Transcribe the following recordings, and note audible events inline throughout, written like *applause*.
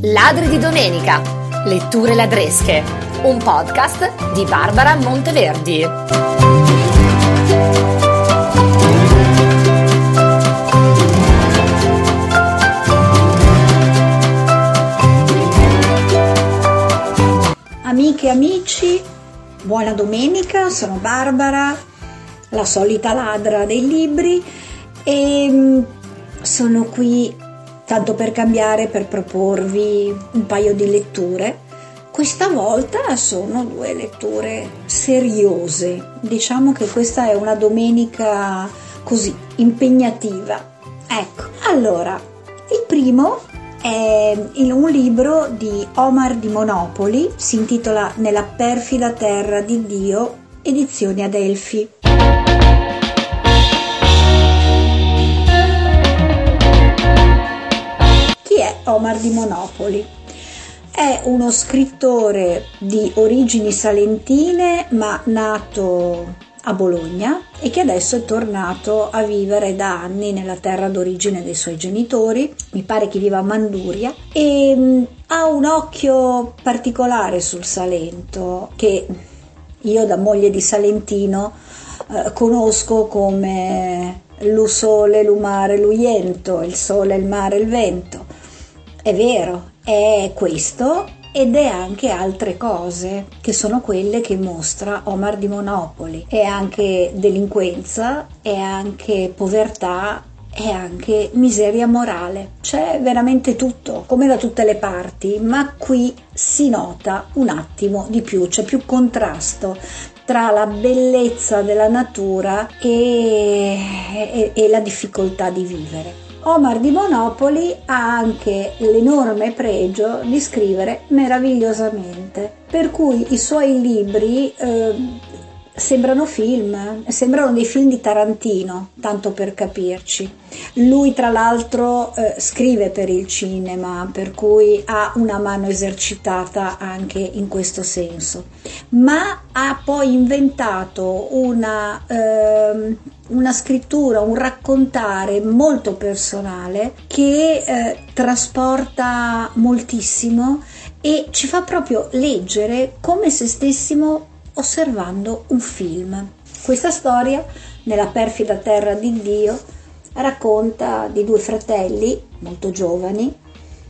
Ladri di domenica. Letture ladresche. Un podcast di Barbara Monteverdi. Amiche e amici, buona domenica, sono Barbara, la solita ladra dei libri e mm, sono qui tanto per cambiare per proporvi un paio di letture. Questa volta sono due letture seriose, diciamo che questa è una domenica così impegnativa. Ecco, allora, il primo è un libro di Omar di Monopoli, si intitola Nella perfida terra di Dio, edizioni Adelphi. Omar di Monopoli? È uno scrittore di origini salentine ma nato a Bologna e che adesso è tornato a vivere da anni nella terra d'origine dei suoi genitori, mi pare che viva a Manduria, e mh, ha un occhio particolare sul Salento che io da moglie di Salentino eh, conosco come lu sole, lu mare, lu iento, il sole, il mare, il vento. È vero, è questo ed è anche altre cose che sono quelle che mostra Omar di Monopoli. È anche delinquenza, è anche povertà, è anche miseria morale. C'è veramente tutto, come da tutte le parti, ma qui si nota un attimo di più, c'è più contrasto tra la bellezza della natura e, e, e la difficoltà di vivere. Omar di Monopoli ha anche l'enorme pregio di scrivere meravigliosamente, per cui i suoi libri eh, sembrano film, sembrano dei film di Tarantino, tanto per capirci. Lui tra l'altro eh, scrive per il cinema, per cui ha una mano esercitata anche in questo senso, ma ha poi inventato una, eh, una scrittura, un raccontare molto personale che eh, trasporta moltissimo e ci fa proprio leggere come se stessimo osservando un film. Questa storia, nella perfida terra di Dio, racconta di due fratelli molto giovani,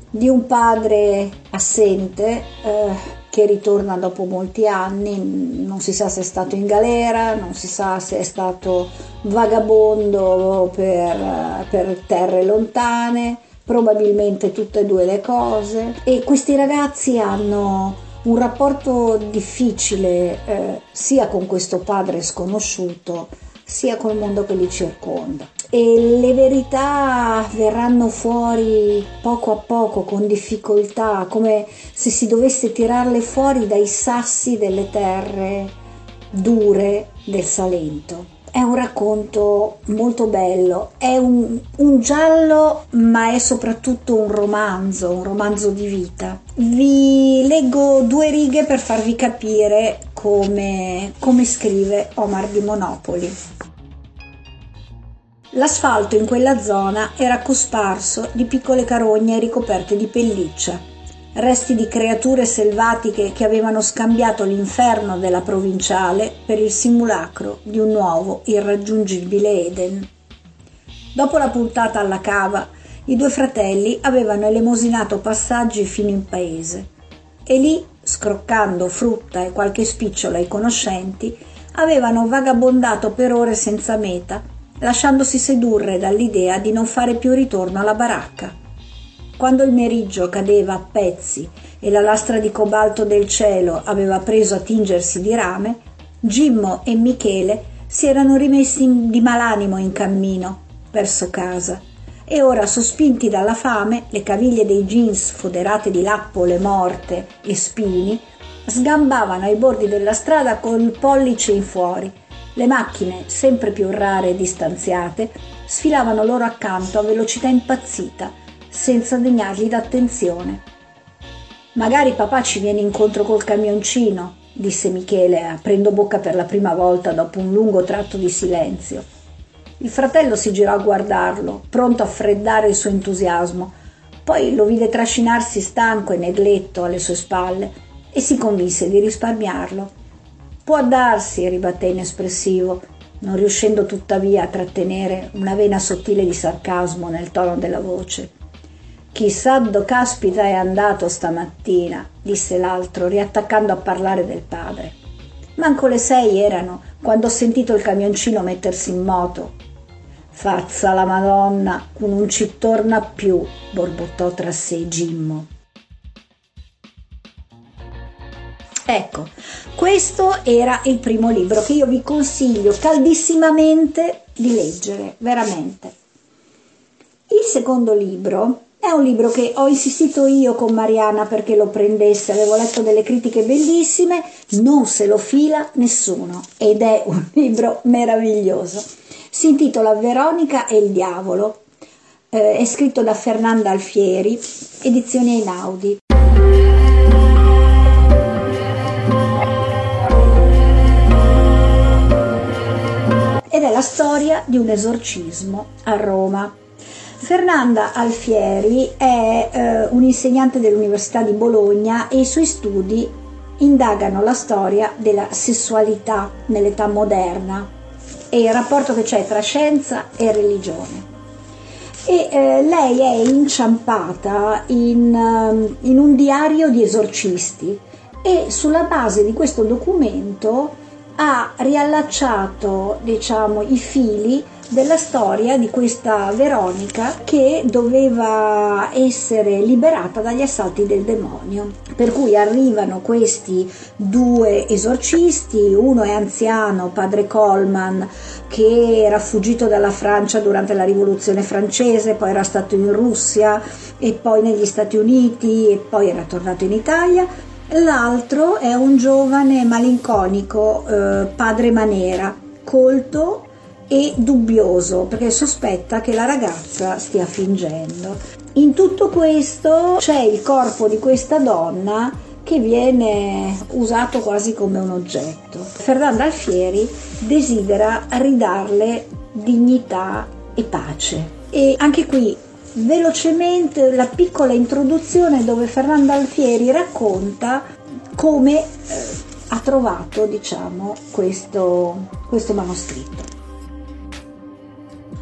di un padre assente eh, che ritorna dopo molti anni, non si sa se è stato in galera, non si sa se è stato vagabondo per, per terre lontane, probabilmente tutte e due le cose. E questi ragazzi hanno un rapporto difficile eh, sia con questo padre sconosciuto sia col mondo che li circonda e le verità verranno fuori poco a poco con difficoltà come se si dovesse tirarle fuori dai sassi delle terre dure del Salento è un racconto molto bello, è un, un, giallo ma è soprattutto un romanzo, un romanzo di vita. Vi leggo due righe per farvi capire come, come scrive Omar di Monopoli. L'asfalto in quella zona era cosparso di piccole carogne ricoperte di pelliccia resti di creature selvatiche che avevano scambiato l'inferno della provinciale per il simulacro di un nuovo, irraggiungibile Eden. Dopo la puntata alla cava, i due fratelli avevano elemosinato passaggi fino in paese e lì, scroccando frutta e qualche spicciola ai conoscenti, avevano vagabondato per ore senza meta, lasciandosi sedurre dall'idea di non fare più ritorno alla baracca. Quando il meriggio cadeva a pezzi e la lastra di cobalto del cielo aveva preso a tingersi di rame, Gimmo e Michele si erano rimessi di malanimo in cammino verso casa e ora sospinti dalla fame, le caviglie dei jeans foderate di lappole morte e spini, sgambavano ai bordi della strada col pollice in fuori. Le macchine, sempre più rare e distanziate, sfilavano loro accanto a velocità impazzita, senza degnargli d'attenzione. Magari papà ci viene incontro col camioncino, disse Michele, aprendo bocca per la prima volta dopo un lungo tratto di silenzio. Il fratello si girò a guardarlo, pronto a freddare il suo entusiasmo. Poi lo vide trascinarsi stanco e negletto alle sue spalle e si convinse di risparmiarlo. Può darsi, ribatté inespressivo, non riuscendo tuttavia a trattenere una vena sottile di sarcasmo nel tono della voce. Chissà do caspita è andato stamattina, disse l'altro, riattaccando a parlare del padre. Manco le sei erano quando ho sentito il camioncino mettersi in moto Fazza la Madonna, non ci torna più, borbottò tra sé Gimmo. Ecco, questo era il primo libro che io vi consiglio caldissimamente di leggere, veramente. Il secondo libro è un libro che ho insistito io con Mariana perché lo prendesse, avevo letto delle critiche bellissime, non se lo fila nessuno ed è un *laughs* libro meraviglioso. Si intitola Veronica e il diavolo, eh, è scritto da Fernanda Alfieri, edizioni Einaudi. La storia di un esorcismo a Roma. Fernanda Alfieri è eh, un'insegnante dell'Università di Bologna e i suoi studi indagano la storia della sessualità nell'età moderna e il rapporto che c'è tra scienza e religione. E eh, lei è inciampata in, um, in un diario di esorcisti e sulla base di questo documento ha riallacciato diciamo, i fili della storia di questa Veronica che doveva essere liberata dagli assalti del demonio. Per cui arrivano questi due esorcisti, uno è anziano, padre Coleman, che era fuggito dalla Francia durante la rivoluzione francese, poi era stato in Russia e poi negli Stati Uniti e poi era tornato in Italia. L'altro è un giovane malinconico, eh, padre Manera, colto e dubbioso perché sospetta che la ragazza stia fingendo. In tutto questo c'è il corpo di questa donna che viene usato quasi come un oggetto. Fernanda Alfieri desidera ridarle dignità e pace. E anche qui velocemente la piccola introduzione dove Fernanda Alfieri racconta come eh, ha trovato diciamo questo, questo manoscritto.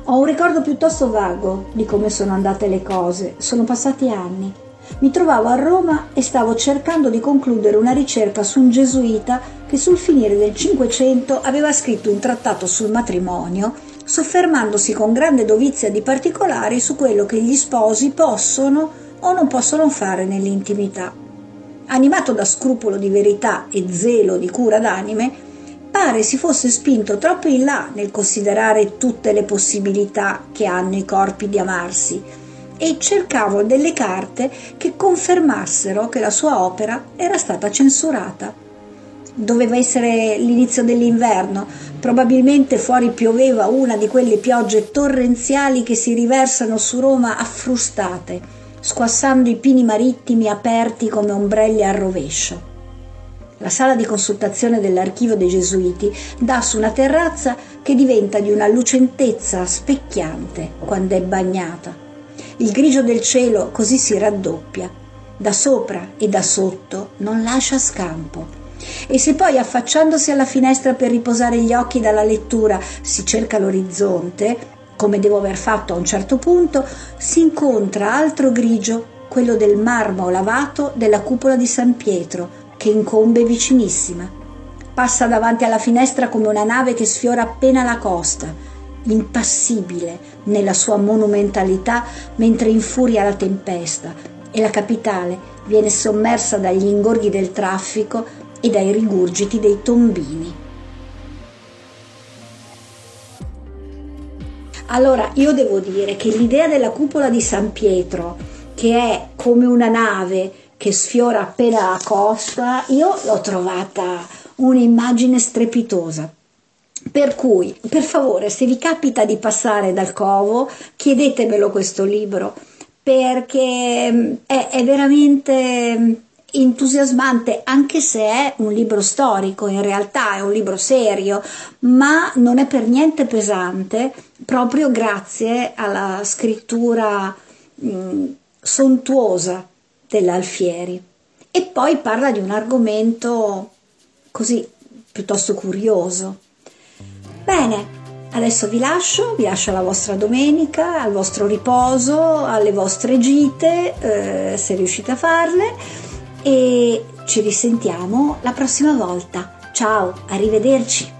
Ho un ricordo piuttosto vago di come sono andate le cose, sono passati anni. Mi trovavo a Roma e stavo cercando di concludere una ricerca su un gesuita che sul finire del Cinquecento aveva scritto un trattato sul matrimonio, soffermandosi con grande dovizia di particolari su quello che gli sposi possono o non possono fare nell'intimità. Animato da scrupolo di verità e zelo di cura d'anime, pare si fosse spinto troppo in là nel considerare tutte le possibilità che hanno i corpi di amarsi e cercavo delle carte che confermassero che la sua opera era stata censurata. Doveva essere l'inizio dell'inverno, probabilmente fuori pioveva una di quelle piogge torrenziali che si riversano su Roma affrustate, squassando i pini marittimi aperti come ombrelli al rovescio. La sala di consultazione dell'archivio dei Gesuiti dà su una terrazza che diventa di una lucentezza specchiante quando è bagnata. Il grigio del cielo così si raddoppia. Da sopra e da sotto non lascia scampo. E se poi affacciandosi alla finestra per riposare gli occhi dalla lettura si cerca l'orizzonte, come devo aver fatto a un certo punto, si incontra altro grigio, quello del marmo lavato della cupola di San Pietro, che incombe vicinissima. Passa davanti alla finestra come una nave che sfiora appena la costa, impassibile nella sua monumentalità mentre infuria la tempesta e la capitale viene sommersa dagli ingorghi del traffico e dai rigurgiti dei tombini. Allora, io devo dire che l'idea della cupola di San Pietro, che è come una nave che sfiora appena la costa, io l'ho trovata un'immagine strepitosa. Per cui, per favore, se vi capita di passare dal covo, chiedetemelo questo libro, perché mm, è, è veramente mm, entusiasmante anche se è un libro storico, in realtà è un libro serio, ma non è per niente pesante, proprio grazie alla scrittura mh, mm, sontuosa dell'Alfieri. E poi parla di un argomento così piuttosto curioso. Bene, adesso vi lascio, vi lascio alla vostra domenica, al vostro riposo, alle vostre gite, eh, se riuscite a farle, e ci risentiamo la prossima volta. Ciao, arrivederci.